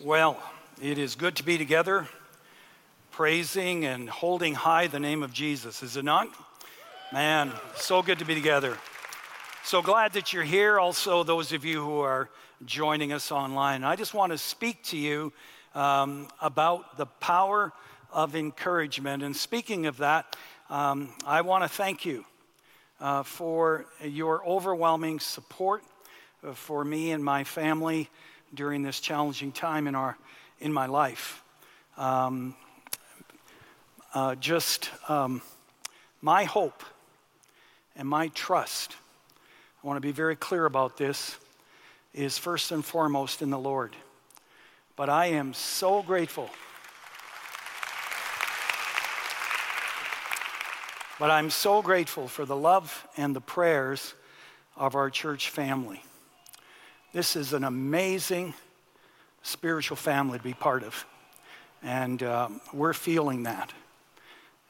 Well, it is good to be together, praising and holding high the name of Jesus, is it not? Man, so good to be together. So glad that you're here. Also, those of you who are joining us online. I just want to speak to you um, about the power of encouragement. And speaking of that, um, I want to thank you uh, for your overwhelming support uh, for me and my family during this challenging time in, our, in my life. Um, uh, just um, my hope and my trust, I want to be very clear about this, is first and foremost in the Lord. But I am so grateful. But I'm so grateful for the love and the prayers of our church family. This is an amazing spiritual family to be part of. And um, we're feeling that.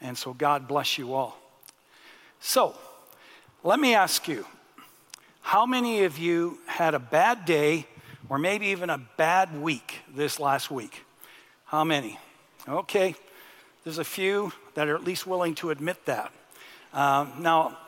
And so God bless you all. So, let me ask you how many of you had a bad day or maybe even a bad week this last week? How many? Okay, there's a few that are at least willing to admit that. Uh, now,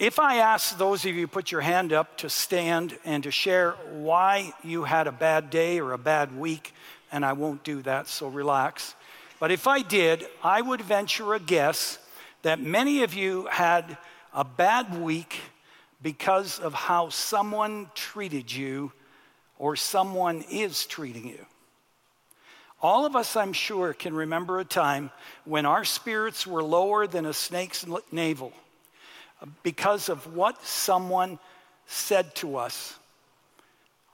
if I ask those of you put your hand up to stand and to share why you had a bad day or a bad week, and I won't do that, so relax. But if I did, I would venture a guess that many of you had a bad week because of how someone treated you or someone is treating you. All of us, I'm sure, can remember a time when our spirits were lower than a snake's navel because of what someone said to us.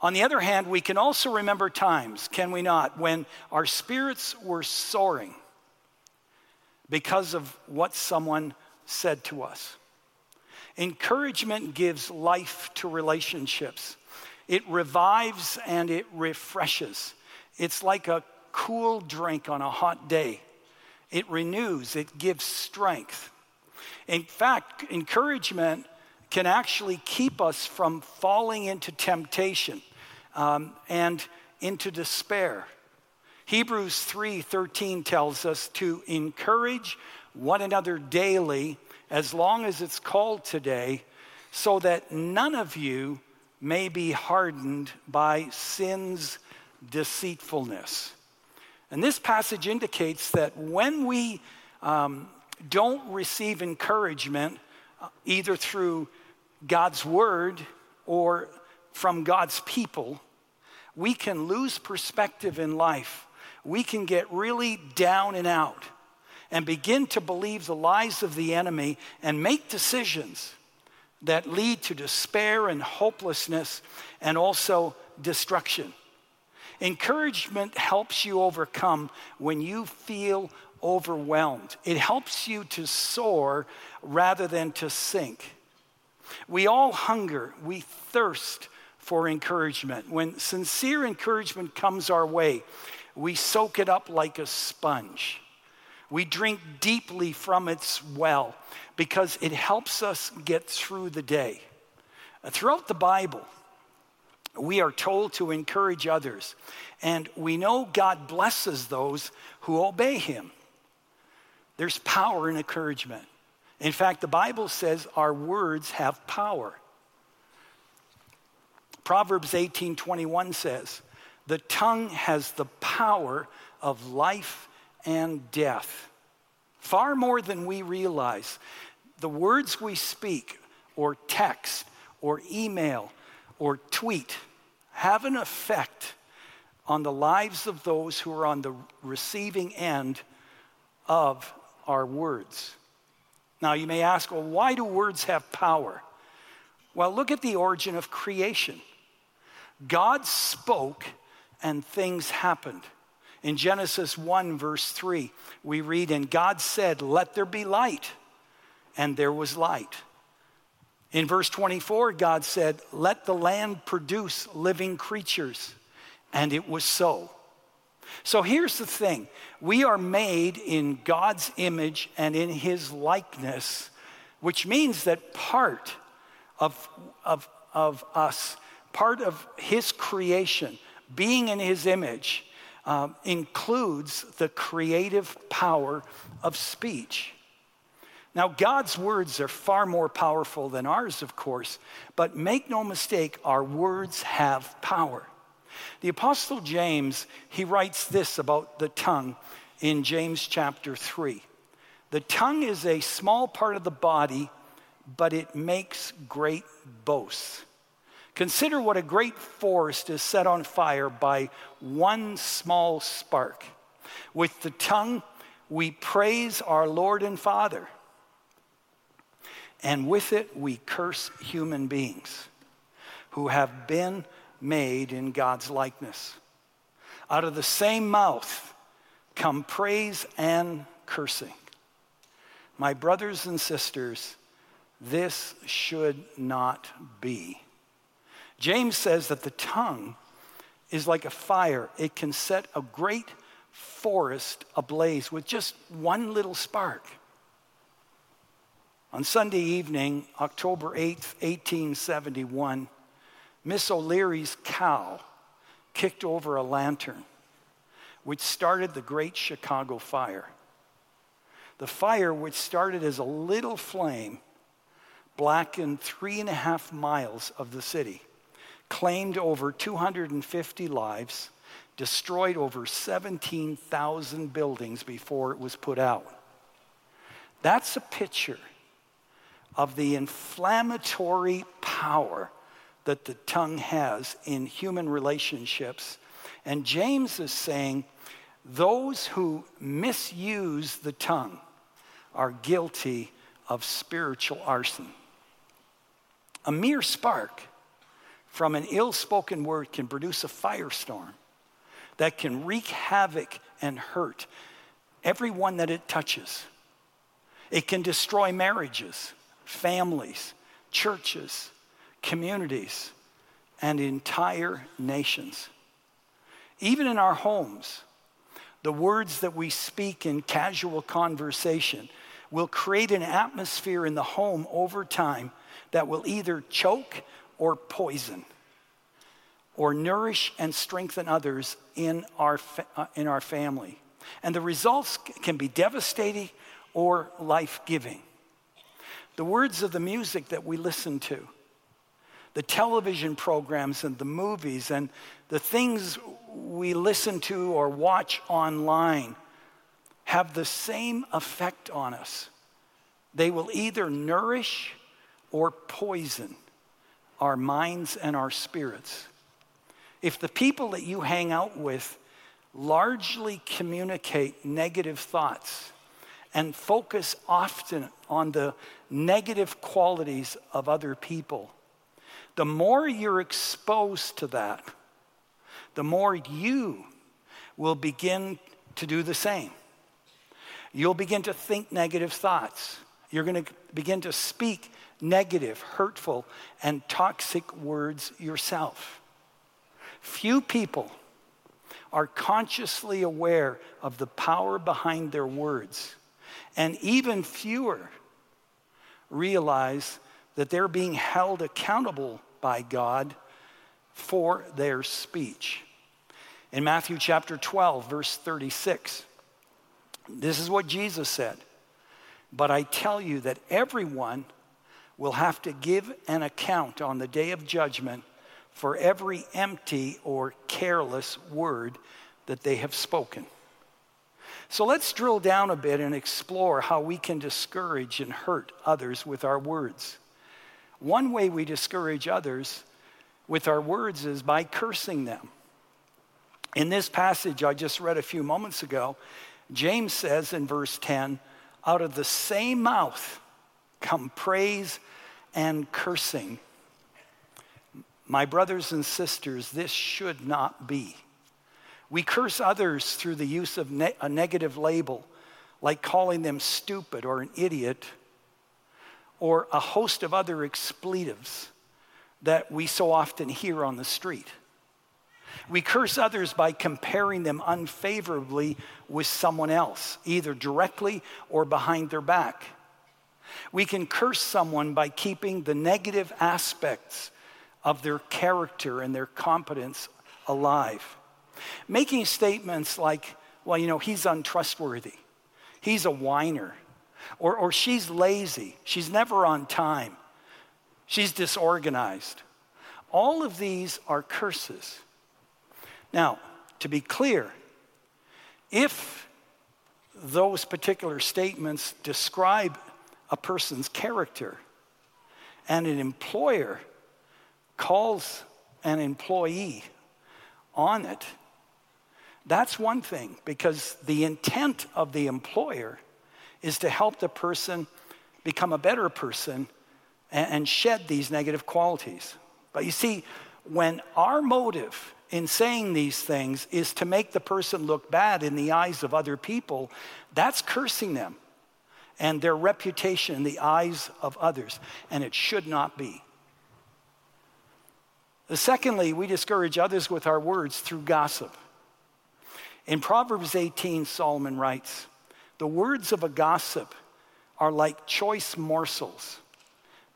On the other hand, we can also remember times, can we not, when our spirits were soaring because of what someone said to us. Encouragement gives life to relationships. It revives and it refreshes. It's like a cool drink on a hot day. It renews, it gives strength. In fact, encouragement can actually keep us from falling into temptation um, and into despair. Hebrews 3:13 tells us to encourage one another daily as long as it's called today so that none of you may be hardened by sin's deceitfulness. And this passage indicates that when we um, don't receive encouragement uh, either through God's word or from God's people, we can lose perspective in life. We can get really down and out and begin to believe the lies of the enemy and make decisions that lead to despair and hopelessness and also destruction. Encouragement helps you overcome when you feel overwhelmed. It helps you to soar rather than to sink. We all hunger, we thirst for encouragement. When sincere encouragement comes our way, we soak it up like a sponge. We drink deeply from its well because it helps us get through the day. Throughout the Bible, we are told to encourage others, and we know God blesses those who obey Him. There's power in encouragement. In fact, the Bible says our words have power. Proverbs 18:21 says, "The tongue has the power of life and death." Far more than we realize. The words we speak or text or email or tweet have an effect on the lives of those who are on the receiving end of our words. Now, you may ask, well, why do words have power? Well, look at the origin of creation. God spoke and things happened. In Genesis 1, verse 3, we read, And God said, Let there be light. And there was light. In verse 24, God said, Let the land produce living creatures. And it was so. So here's the thing we are made in God's image and in his likeness, which means that part of, of, of us, part of his creation, being in his image, uh, includes the creative power of speech. Now, God's words are far more powerful than ours, of course, but make no mistake, our words have power. The Apostle James, he writes this about the tongue in James chapter 3. The tongue is a small part of the body, but it makes great boasts. Consider what a great forest is set on fire by one small spark. With the tongue, we praise our Lord and Father and with it we curse human beings who have been made in God's likeness. Out of the same mouth come praise and cursing. My brothers and sisters, this should not be. James says that the tongue is like a fire, it can set a great forest ablaze with just one little spark. On Sunday evening, October 8th, 1871, Miss O'Leary's cow kicked over a lantern, which started the Great Chicago Fire. The fire, which started as a little flame, blackened three and a half miles of the city, claimed over 250 lives, destroyed over 17,000 buildings before it was put out. That's a picture of the inflammatory power that the tongue has in human relationships. And James is saying those who misuse the tongue are guilty of spiritual arson. A mere spark from an ill spoken word can produce a firestorm that can wreak havoc and hurt everyone that it touches. It can destroy marriages families, churches, communities, and entire nations. Even in our homes, the words that we speak in casual conversation will create an atmosphere in the home over time that will either choke or poison or nourish and strengthen others in our, fa- uh, in our family. And the results can be devastating or life giving the words of the music that we listen to, the television programs and the movies, and the things we listen to or watch online have the same effect on us. They will either nourish or poison our minds and our spirits. If the people that you hang out with largely communicate negative thoughts, and focus often on the negative qualities of other people, the more you're exposed to that, the more you will begin to do the same. You'll begin to think negative thoughts. You're going to begin to speak negative, hurtful, and toxic words yourself. Few people are consciously aware of the power behind their words and even fewer realize that they're being held accountable by God for their speech. In Matthew chapter 12, verse 36, this is what Jesus said But I tell you that everyone will have to give an account on the day of judgment for every empty or careless word that they have spoken. So let's drill down a bit and explore how we can discourage and hurt others with our words. One way we discourage others with our words is by cursing them. In this passage I just read a few moments ago, James says in verse 10 out of the same mouth come praise and cursing. My brothers and sisters, this should not be. We curse others through the use of ne- a negative label, like calling them stupid or an idiot, or a host of other expletives that we so often hear on the street. We curse others by comparing them unfavorably with someone else, either directly or behind their back. We can curse someone by keeping the negative aspects of their character and their competence alive. Making statements like, well, you know, he's untrustworthy, he's a whiner, or, or she's lazy, she's never on time, she's disorganized. All of these are curses. Now, to be clear, if those particular statements describe a person's character and an employer calls an employee on it, that's one thing because the intent of the employer is to help the person become a better person and, shed these negative qualities. But you see, when our motive in saying these things is to make the person look bad in the eyes of other people, that's cursing them and their reputation in the eyes of others, and it should not be. Secondly, we discourage others with our words through gossip. In Proverbs 18, Solomon writes, The words of a gossip are like choice morsels,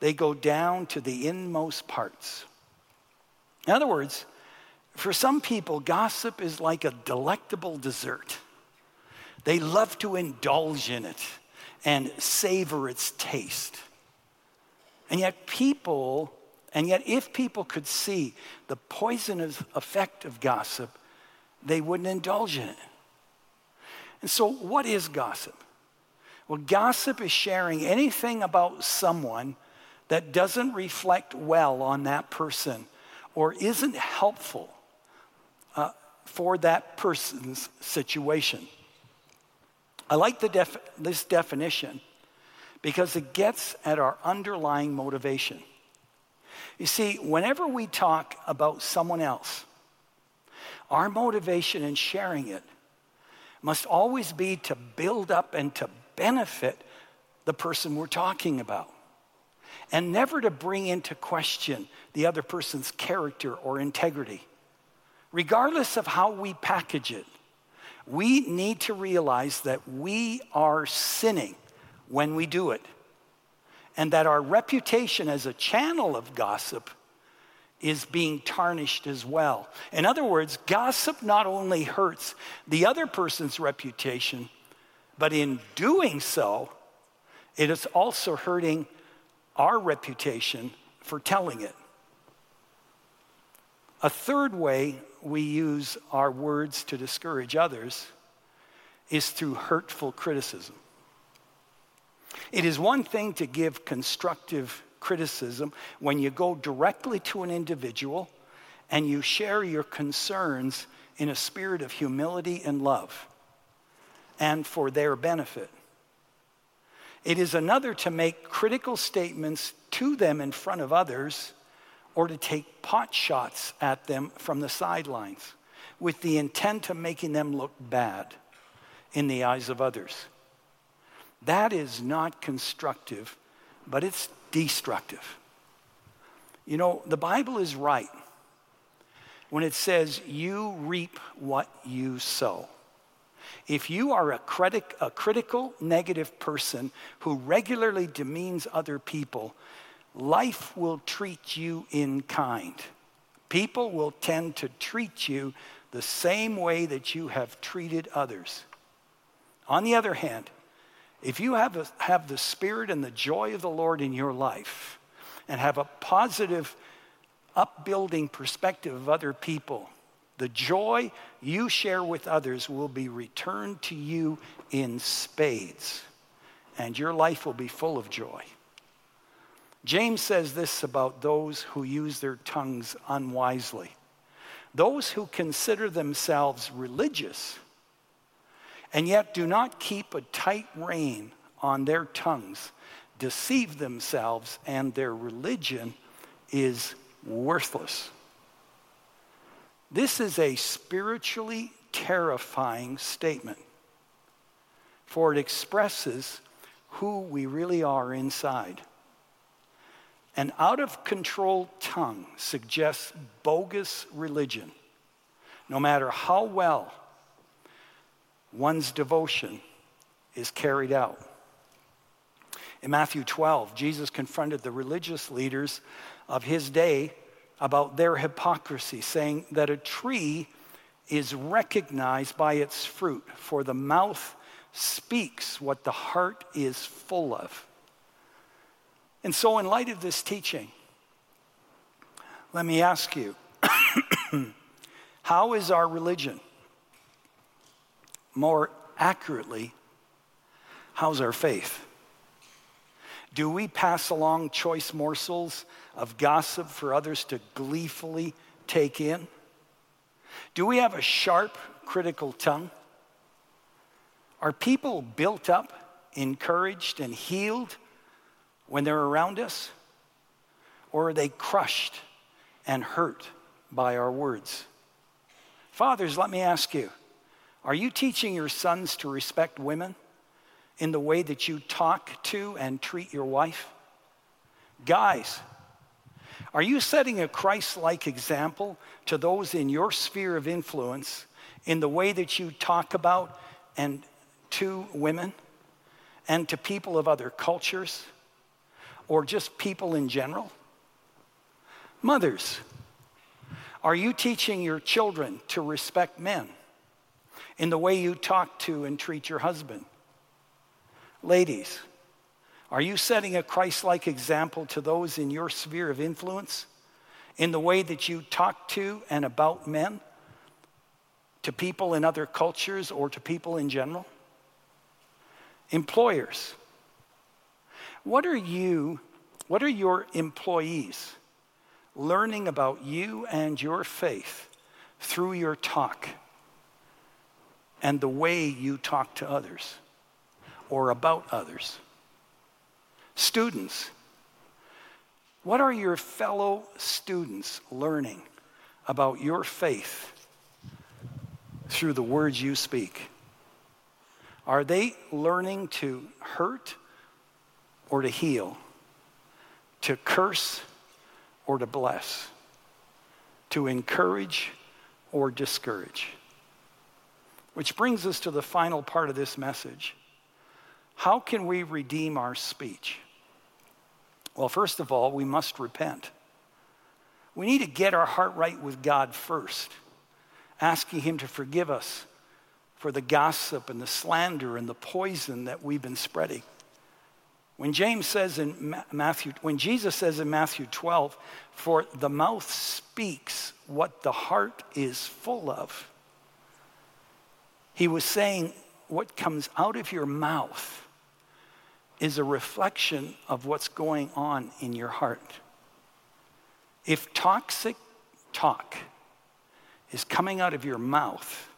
they go down to the inmost parts. In other words, for some people, gossip is like a delectable dessert. They love to indulge in it and savor its taste. And yet, people, and yet, if people could see the poisonous effect of gossip, they wouldn't indulge in it. And so, what is gossip? Well, gossip is sharing anything about someone that doesn't reflect well on that person or isn't helpful uh, for that person's situation. I like def- this definition because it gets at our underlying motivation. You see, whenever we talk about someone else, our motivation in sharing it must always be to build up and to benefit the person we're talking about, and never to bring into question the other person's character or integrity. Regardless of how we package it, we need to realize that we are sinning when we do it, and that our reputation as a channel of gossip is being tarnished as well. In other words, gossip not only hurts the other person's reputation, but in doing so, it is also hurting our reputation for telling it. A third way we use our words to discourage others is through hurtful criticism. It is one thing to give constructive criticism when you go directly to an individual and you share your concerns in a spirit of humility and love and for their benefit. It is another to make critical statements to them in front of others or to take pot shots at them from the sidelines with the intent of making them look bad in the eyes of others. That is not constructive, but it's destructive. You know, the Bible is right when it says you reap what you sow. If you are a, critic, a critical, negative person who regularly demeans other people, life will treat you in kind. People will tend to treat you the same way that you have treated others. On the other hand, if you have, a, have the Spirit and the joy of the Lord in your life and have a positive, upbuilding perspective of other people, the joy you share with others will be returned to you in spades, and your life will be full of joy. James says this about those who use their tongues unwisely. Those who consider themselves religious and yet do not keep a tight rein on their tongues deceive themselves, and their religion is worthless. This is a spiritually terrifying statement, for it expresses who we really are inside. An out of control tongue suggests bogus religion, no matter how well one's devotion is carried out. In Matthew 12, Jesus confronted the religious leaders of his day about their hypocrisy, saying that a tree is recognized by its fruit, for the mouth speaks what the heart is full of. And so, in light of this teaching, let me ask you how is our religion? More accurately, how's our faith? Do we pass along choice morsels of gossip for others to gleefully take in? Do we have a sharp, critical tongue? Are people built up, encouraged, and healed when they're around us? Or are they crushed and hurt by our words? Fathers, let me ask you are you teaching your sons to respect women in the way that you talk to and treat your wife? Guys, are you setting a Christ like example to those in your sphere of influence in the way that you talk about and to women and to people of other cultures or just people in general? Mothers, are you teaching your children to respect men in the way you talk to and treat your husband? Ladies, are you setting a Christ like example to those in your sphere of influence in the way that you talk to and about men, to people in other cultures, or to people in general? Employers, what are you, what are your employees learning about you and your faith through your talk and the way you talk to others or about others? Students, what are your fellow students learning about your faith through the words you speak? Are they learning to hurt or to heal, to curse or to bless, to encourage or discourage? Which brings us to the final part of this message. How can we redeem our speech? Well, first of all, we must repent. We need to get our heart right with God first, asking Him to forgive us for the gossip and the slander and the poison that we've been spreading. When James says in Matthew, when Jesus says in Matthew 12, for the mouth speaks what the heart is full of, he was saying what comes out of your mouth is a reflection of what's going on in your heart. If toxic talk is coming out of your mouth,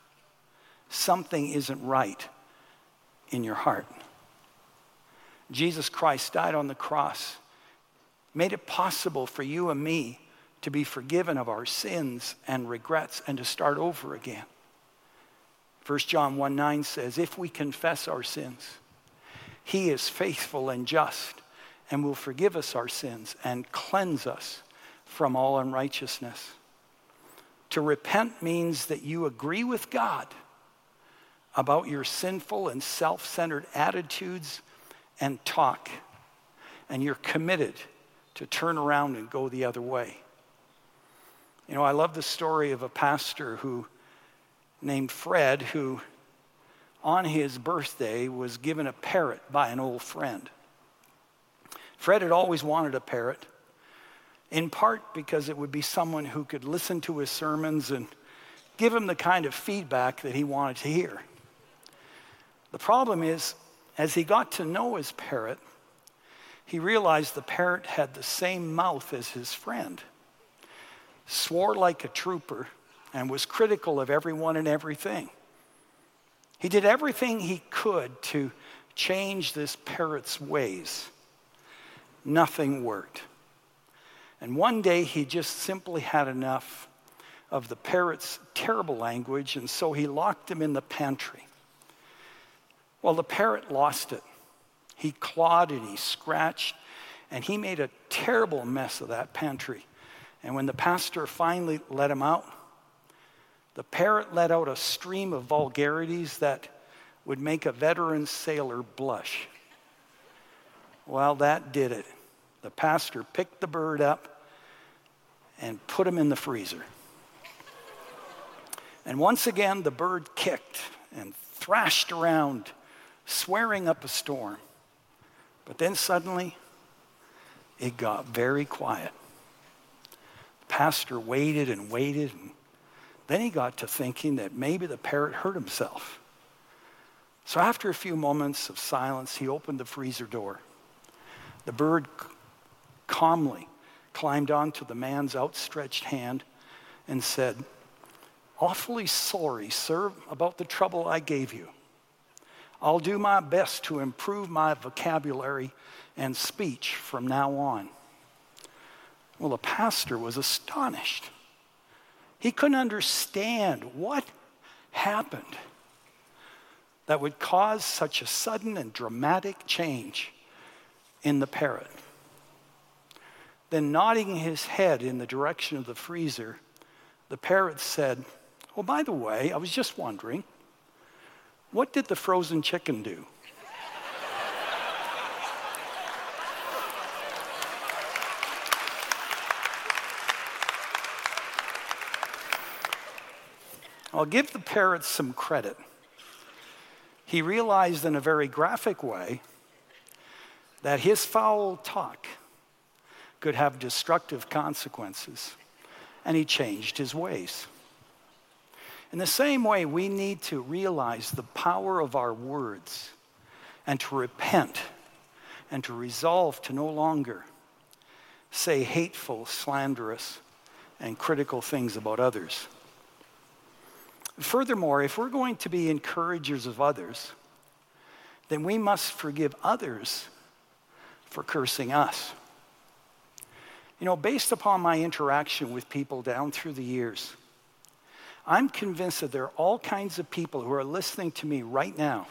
something isn't right in your heart. Jesus Christ died on the cross, made it possible for you and me to be forgiven of our sins and regrets and to start over again. 1 John 1 9 says, If we confess our sins, he is faithful and just and will forgive us our sins and cleanse us from all unrighteousness. To repent means that you agree with God about your sinful and self centered attitudes and talk, and you're committed to turn around and go the other way. You know, I love the story of a pastor who named Fred who on his birthday was given a parrot by an old friend. Fred had always wanted a parrot, in part because it would be someone who could listen to his sermons and give him the kind of feedback that he wanted to hear. The problem is, as he got to know his parrot, he realized the parrot had the same mouth as his friend, swore like a trooper, and was critical of everyone and everything. He did everything he could to change this parrot's ways. Nothing worked. And one day he just simply had enough of the parrot's terrible language, and so he locked him in the pantry. Well, the parrot lost it. He clawed and he scratched, and he made a terrible mess of that pantry. And when the pastor finally let him out, the parrot let out a stream of vulgarities that would make a veteran sailor blush. Well, that did it. The pastor picked the bird up and put him in the freezer. And once again, the bird kicked and thrashed around, swearing up a storm. But then suddenly, it got very quiet. The pastor waited and waited, and then he got to thinking that maybe the parrot hurt himself. So after a few moments of silence, he opened the freezer door. The bird calmly climbed onto the man's outstretched hand and said, Awfully sorry, sir, about the trouble I gave you. I'll do my best to improve my vocabulary and speech from now on. Well, the pastor was astonished. He couldn't understand what happened that would cause such a sudden and dramatic change in the parrot. Then, nodding his head in the direction of the freezer, the parrot said, well, by the way, I was just wondering, what did the frozen chicken do? I'll give the parrot some credit. He realized in a very graphic way that his foul talk could have destructive consequences, and he changed his ways. In the same way, we need to realize the power of our words and to repent and to resolve to no longer say hateful, slanderous, and critical things about others. Furthermore, if we're going to be encouragers of others, then we must forgive others for cursing us. You know, based upon my interaction with people down through the years, I'm convinced that there are all kinds of people who are listening to me right now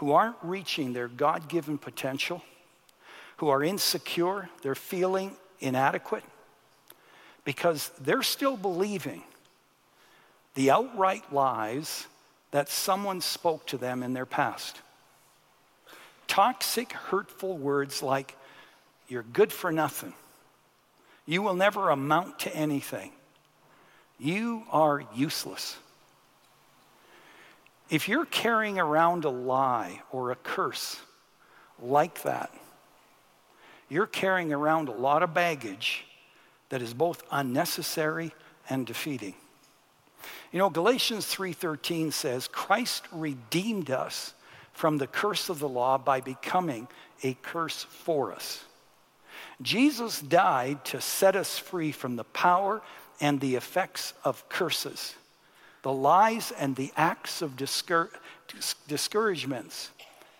who aren't reaching their God given potential, who are insecure, they're feeling inadequate, because they're still believing the outright lies that someone spoke to them in their past. Toxic, hurtful words like, you're good for nothing, you will never amount to anything. You are useless. If you're carrying around a lie or a curse like that, you're carrying around a lot of baggage that is both unnecessary and defeating. You know, Galatians 3:13 says, "Christ redeemed us from the curse of the law by becoming a curse for us." Jesus died to set us free from the power and the effects of curses, the lies and the acts of discour- discouragements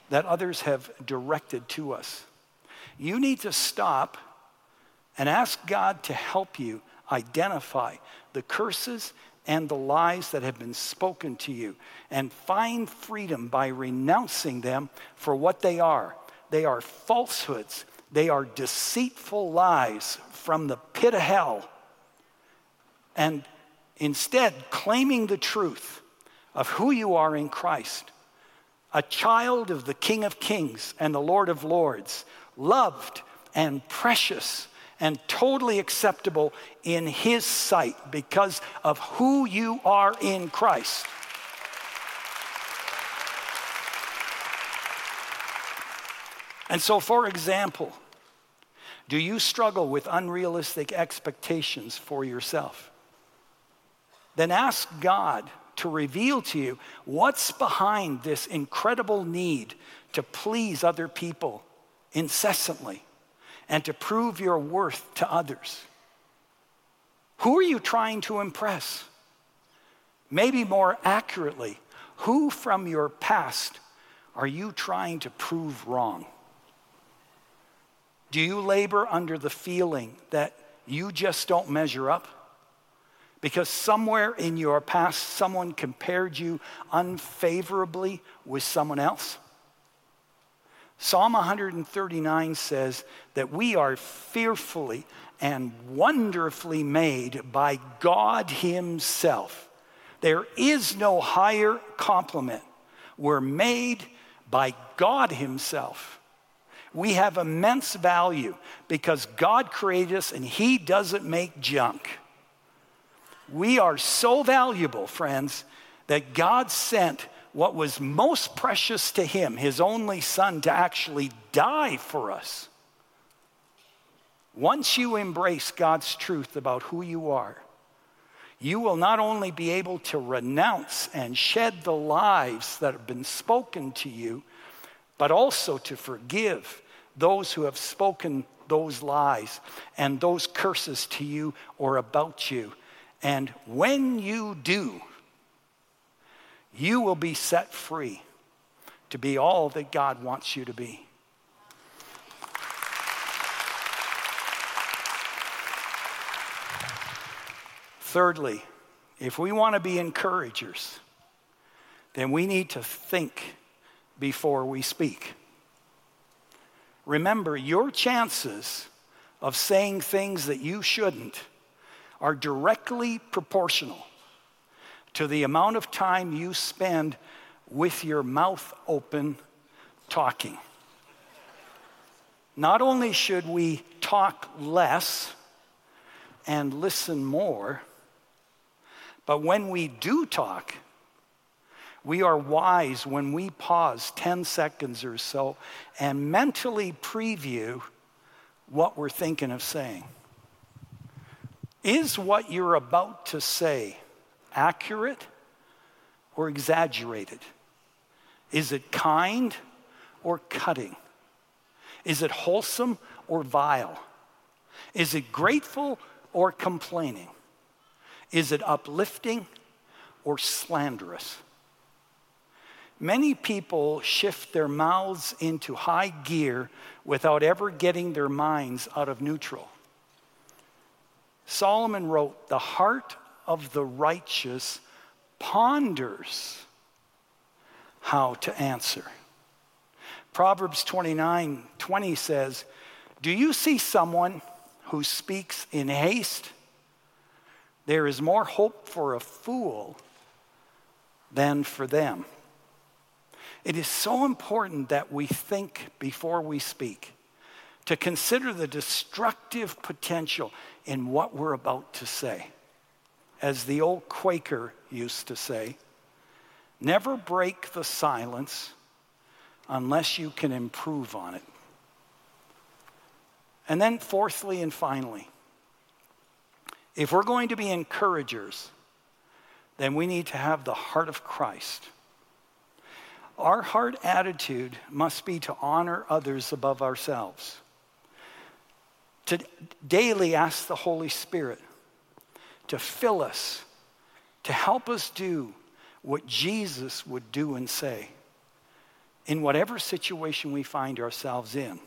that others have directed to us. You need to stop and ask God to help you identify the curses and the lies that have been spoken to you and find freedom by renouncing them for what they are. They are falsehoods, they are deceitful lies from the pit of hell and instead claiming the truth of who you are in Christ, a child of the King of Kings and the Lord of Lords, loved and precious and totally acceptable in His sight because of who you are in Christ. And so, for example, do you struggle with unrealistic expectations for yourself? then ask God to reveal to you what's behind this incredible need to please other people incessantly and to prove your worth to others. Who are you trying to impress? Maybe more accurately, who from your past are you trying to prove wrong? Do you labor under the feeling that you just don't measure up? Because somewhere in your past, someone compared you unfavorably with someone else. Psalm 139 says that we are fearfully and wonderfully made by God Himself. There is no higher compliment. We're made by God Himself. We have immense value because God created us and He doesn't make junk. We are so valuable, friends, that God sent what was most precious to Him, His only Son, to actually die for us. Once you embrace God's truth about who you are, you will not only be able to renounce and shed the lies that have been spoken to you, but also to forgive those who have spoken those lies and those curses to you or about you. And when you do, you will be set free to be all that God wants you to be. Thirdly, if we want to be encouragers, then we need to think before we speak. Remember, your chances of saying things that you shouldn't are directly proportional to the amount of time you spend with your mouth open talking. Not only should we talk less and listen more, but when we do talk, we are wise when we pause 10 seconds or so and mentally preview what we're thinking of saying. Is what you're about to say accurate or exaggerated? Is it kind or cutting? Is it wholesome or vile? Is it grateful or complaining? Is it uplifting or slanderous? Many people shift their mouths into high gear without ever getting their minds out of neutral. Solomon wrote, The heart of the righteous ponders how to answer. Proverbs 29 20 says, Do you see someone who speaks in haste? There is more hope for a fool than for them. It is so important that we think before we speak, to consider the destructive potential in what we're about to say as the old Quaker used to say, never break the silence unless you can improve on it. And then, fourthly and finally, if we're going to be encouragers, then we need to have the heart of Christ. Our heart attitude must be to honor others above ourselves, to daily ask the Holy Spirit to fill us, to help us do what Jesus would do and say in whatever situation we find ourselves in.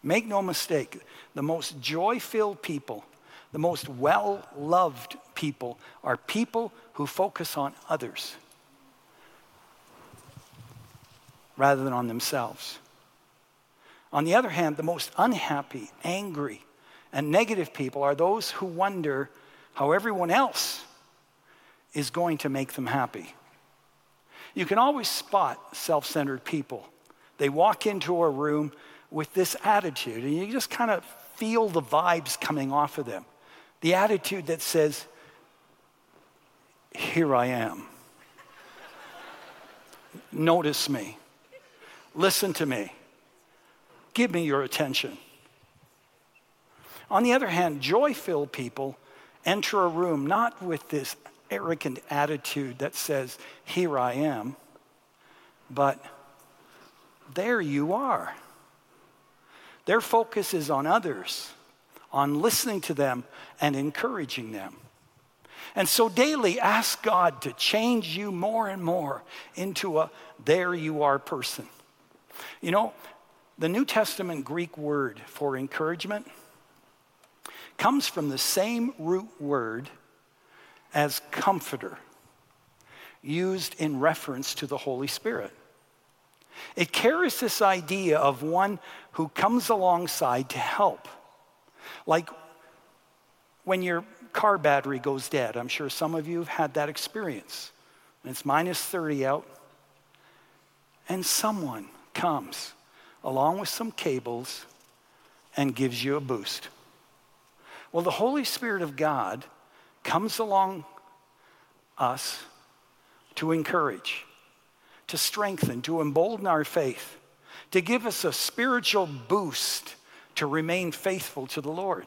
Make no mistake, the most joy filled people, the most well loved people are people who focus on others rather than on themselves. On the other hand, the most unhappy, angry, and negative people are those who wonder how everyone else is going to make them happy. You can always spot self centered people. They walk into a room with this attitude, and you just kind of feel the vibes coming off of them. The attitude that says, Here I am. Notice me. Listen to me. Give me your attention. On the other hand, joy filled people enter a room not with this arrogant attitude that says, Here I am, but there you are. Their focus is on others, on listening to them and encouraging them. And so daily ask God to change you more and more into a there you are person. You know, the New Testament Greek word for encouragement comes from the same root word as comforter, used in reference to the Holy Spirit. It carries this idea of one who comes alongside to help. Like when your car battery goes dead, I'm sure some of you have had that experience. And it's minus 30 out, and someone comes along with some cables and gives you a boost. Well, the Holy Spirit of God comes along us to encourage, to strengthen, to embolden our faith, to give us a spiritual boost to remain faithful to the Lord.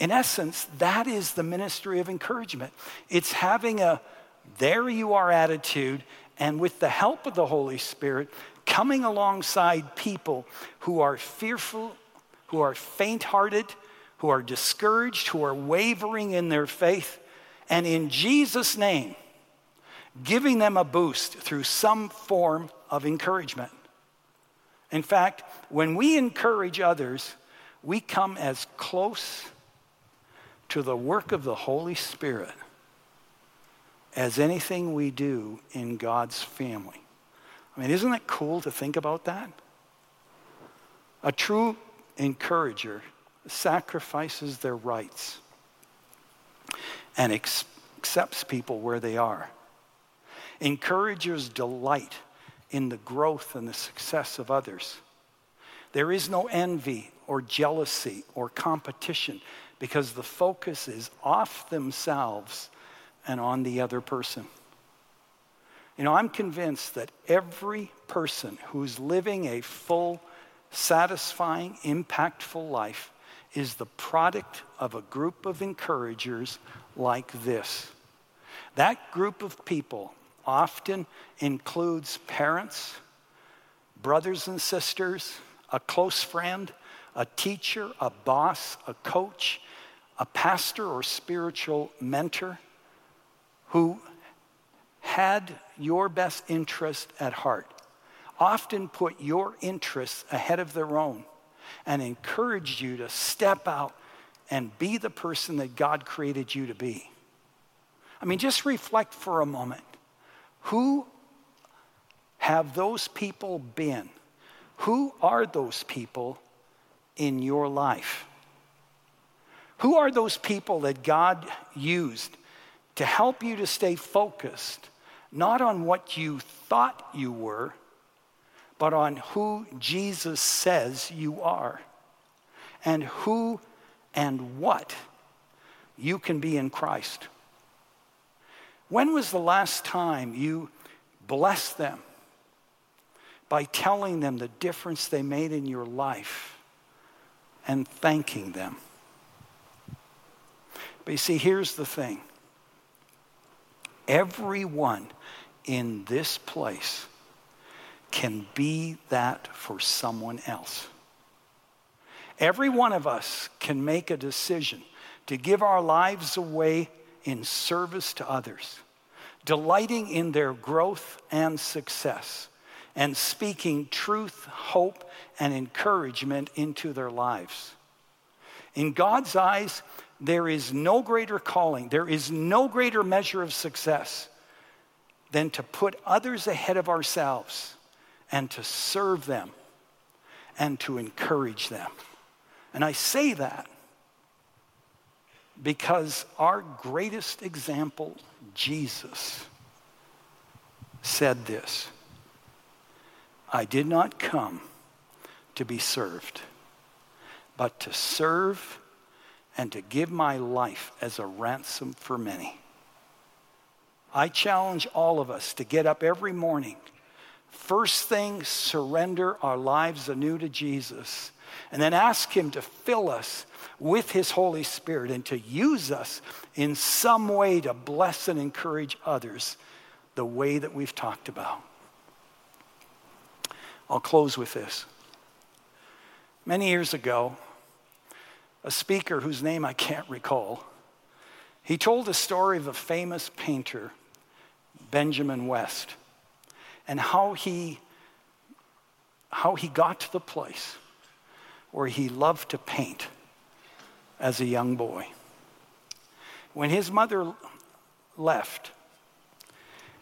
In essence, that is the ministry of encouragement. It's having a there you are attitude, and with the help of the Holy Spirit, coming alongside people who are fearful, who are faint hearted, who are discouraged, who are wavering in their faith, and in Jesus' name, giving them a boost through some form of encouragement. In fact, when we encourage others, we come as close to the work of the Holy Spirit as anything we do in God's family. I mean, isn't it cool to think about that? A true encourager sacrifices their rights and ex- accepts people where they are. Encouragers delight in the growth and the success of others. There is no envy or jealousy or competition because the focus is off themselves and on the other person. You know, I'm convinced that every person who's living a full, satisfying, impactful life is the product of a group of encouragers like this. That group of people often includes parents, brothers and sisters, a close friend, a teacher, a boss, a coach, a pastor or spiritual mentor who had your best interest at heart, often put your interests ahead of their own, and encourage you to step out and be the person that God created you to be. I mean, just reflect for a moment. Who have those people been? Who are those people in your life? Who are those people that God used to help you to stay focused, not on what you thought you were, but on who Jesus says you are, and who and what you can be in Christ? When was the last time you blessed them by telling them the difference they made in your life and thanking them? But you see, here's the thing everyone in this place can be that for someone else. Every one of us can make a decision to give our lives away in service to others, delighting in their growth and success, and speaking truth, hope, and encouragement into their lives. In God's eyes, there is no greater calling, there is no greater measure of success than to put others ahead of ourselves and to serve them and to encourage them. And I say that because our greatest example, Jesus, said this I did not come to be served, but to serve and to give my life as a ransom for many. I challenge all of us to get up every morning. First thing, surrender our lives anew to Jesus, and then ask Him to fill us with His Holy Spirit and to use us in some way to bless and encourage others the way that we've talked about. I'll close with this. Many years ago, a speaker whose name I can't recall. He told a story of a famous painter, Benjamin West, and how he, how he got to the place where he loved to paint as a young boy. When his mother left,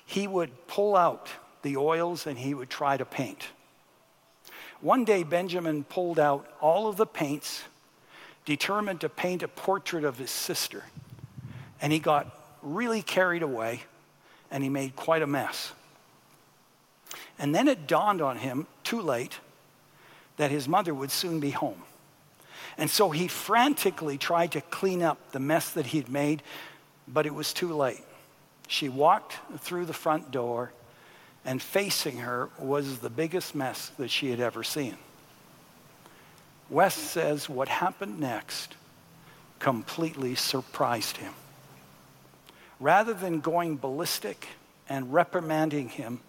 he would pull out the oils and he would try to paint. One day, Benjamin pulled out all of the paints determined to paint a portrait of his sister. And he got really carried away and he made quite a mess. And then it dawned on him, too late, that his mother would soon be home. And so he frantically tried to clean up the mess that he'd made, but it was too late. She walked through the front door, and facing her was the biggest mess that she had ever seen. West says what happened next completely surprised him. Rather than going ballistic and reprimanding him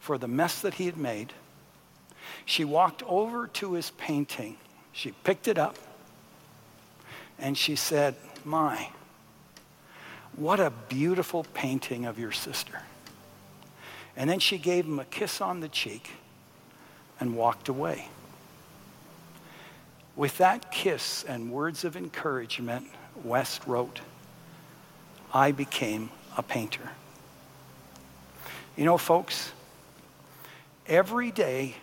for the mess that he had made, she walked over to his painting. She picked it up and she said, My, what a beautiful painting of your sister. And then she gave him a kiss on the cheek and walked away. With that kiss and words of encouragement, West wrote, I became a painter. You know, folks, every day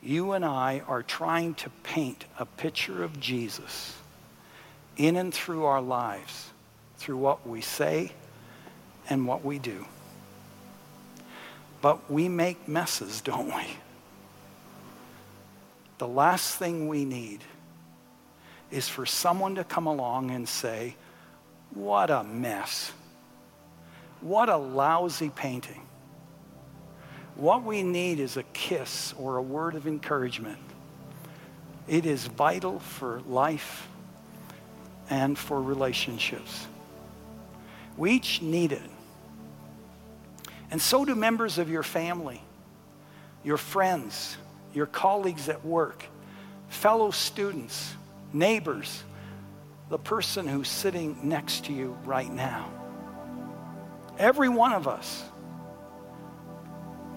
you and I are trying to paint a picture of Jesus in and through our lives, through what we say and what we do. But we make messes, don't we? The last thing we need is for someone to come along and say, What a mess. What a lousy painting. What we need is a kiss or a word of encouragement. It is vital for life and for relationships. We each need it. And so do members of your family, your friends, your colleagues at work, fellow students, neighbors, the person who's sitting next to you right now. Every one of us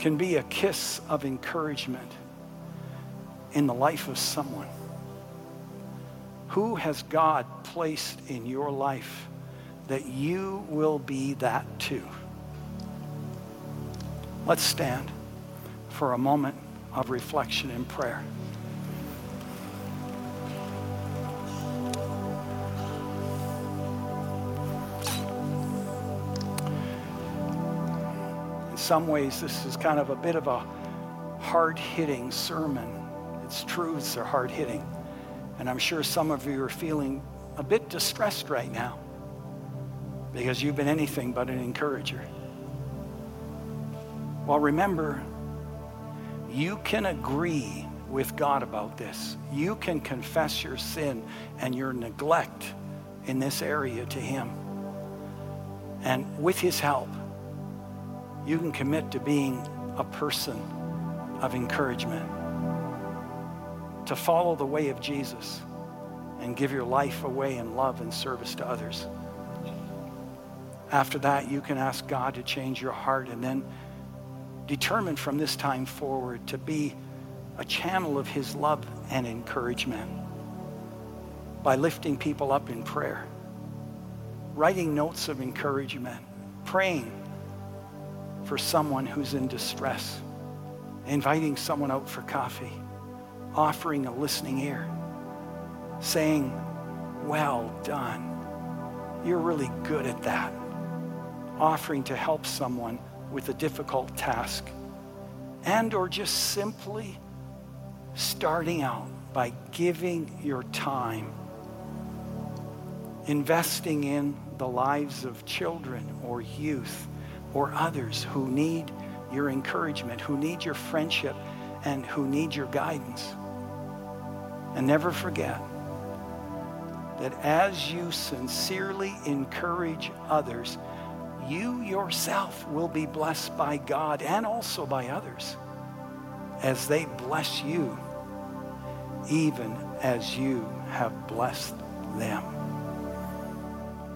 can be a kiss of encouragement in the life of someone. Who has God placed in your life that you will be that too? Let's stand for a moment of reflection and prayer. Some ways, this is kind of a bit of a hard hitting sermon. Its truths are hard hitting. And I'm sure some of you are feeling a bit distressed right now because you've been anything but an encourager. Well, remember, you can agree with God about this. You can confess your sin and your neglect in this area to Him. And with His help, you can commit to being a person of encouragement to follow the way of Jesus and give your life away in love and service to others. After that, you can ask God to change your heart and then determine from this time forward to be a channel of His love and encouragement by lifting people up in prayer, writing notes of encouragement, praying for someone who's in distress, inviting someone out for coffee offering a listening ear, saying, Well done. You're really good at that. Offering to help someone with a difficult task. And or just simply starting out by giving your time, investing in the lives of children or youth or others who need your encouragement, who need your friendship, and who need your guidance. And never forget that as you sincerely encourage others, you yourself will be blessed by God and also by others as they bless you, even as you have blessed them.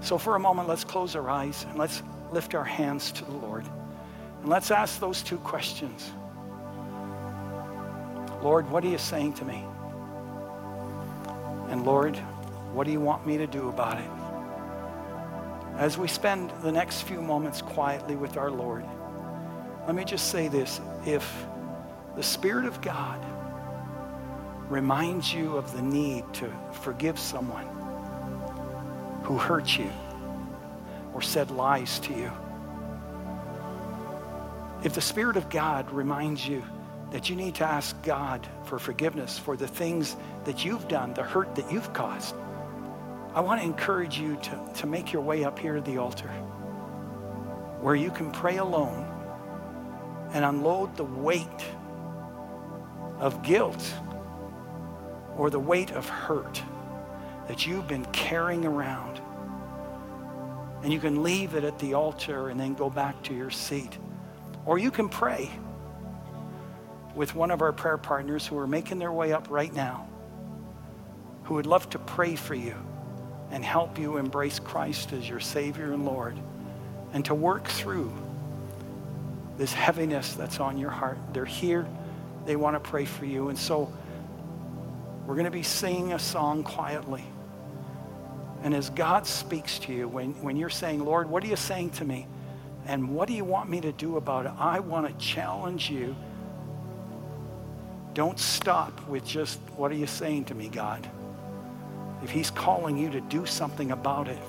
So, for a moment, let's close our eyes and let's lift our hands to the Lord. And let's ask those two questions Lord, what are you saying to me? And Lord, what do you want me to do about it? As we spend the next few moments quietly with our Lord, let me just say this. If the Spirit of God reminds you of the need to forgive someone who hurt you or said lies to you, if the Spirit of God reminds you that you need to ask God for forgiveness for the things that you've done, the hurt that you've caused. I want to encourage you to, to make your way up here to the altar where you can pray alone and unload the weight of guilt or the weight of hurt that you've been carrying around. And you can leave it at the altar and then go back to your seat. Or you can pray with one of our prayer partners who are making their way up right now, who would love to pray for you and help you embrace Christ as your Savior and Lord and to work through this heaviness that's on your heart. They're here. They want to pray for you. And so we're going to be singing a song quietly. And as God speaks to you, when, when you're saying, Lord, what are you saying to me? And what do you want me to do about it? I want to challenge you. Don't stop with just, what are you saying to me, God? If He's calling you to do something about it,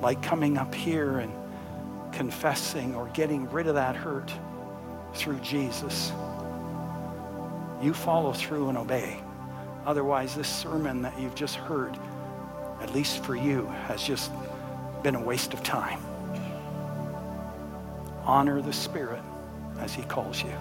like coming up here and confessing or getting rid of that hurt through Jesus, you follow through and obey. Otherwise, this sermon that you've just heard, at least for you, has just been a waste of time. Honor the Spirit as He calls you.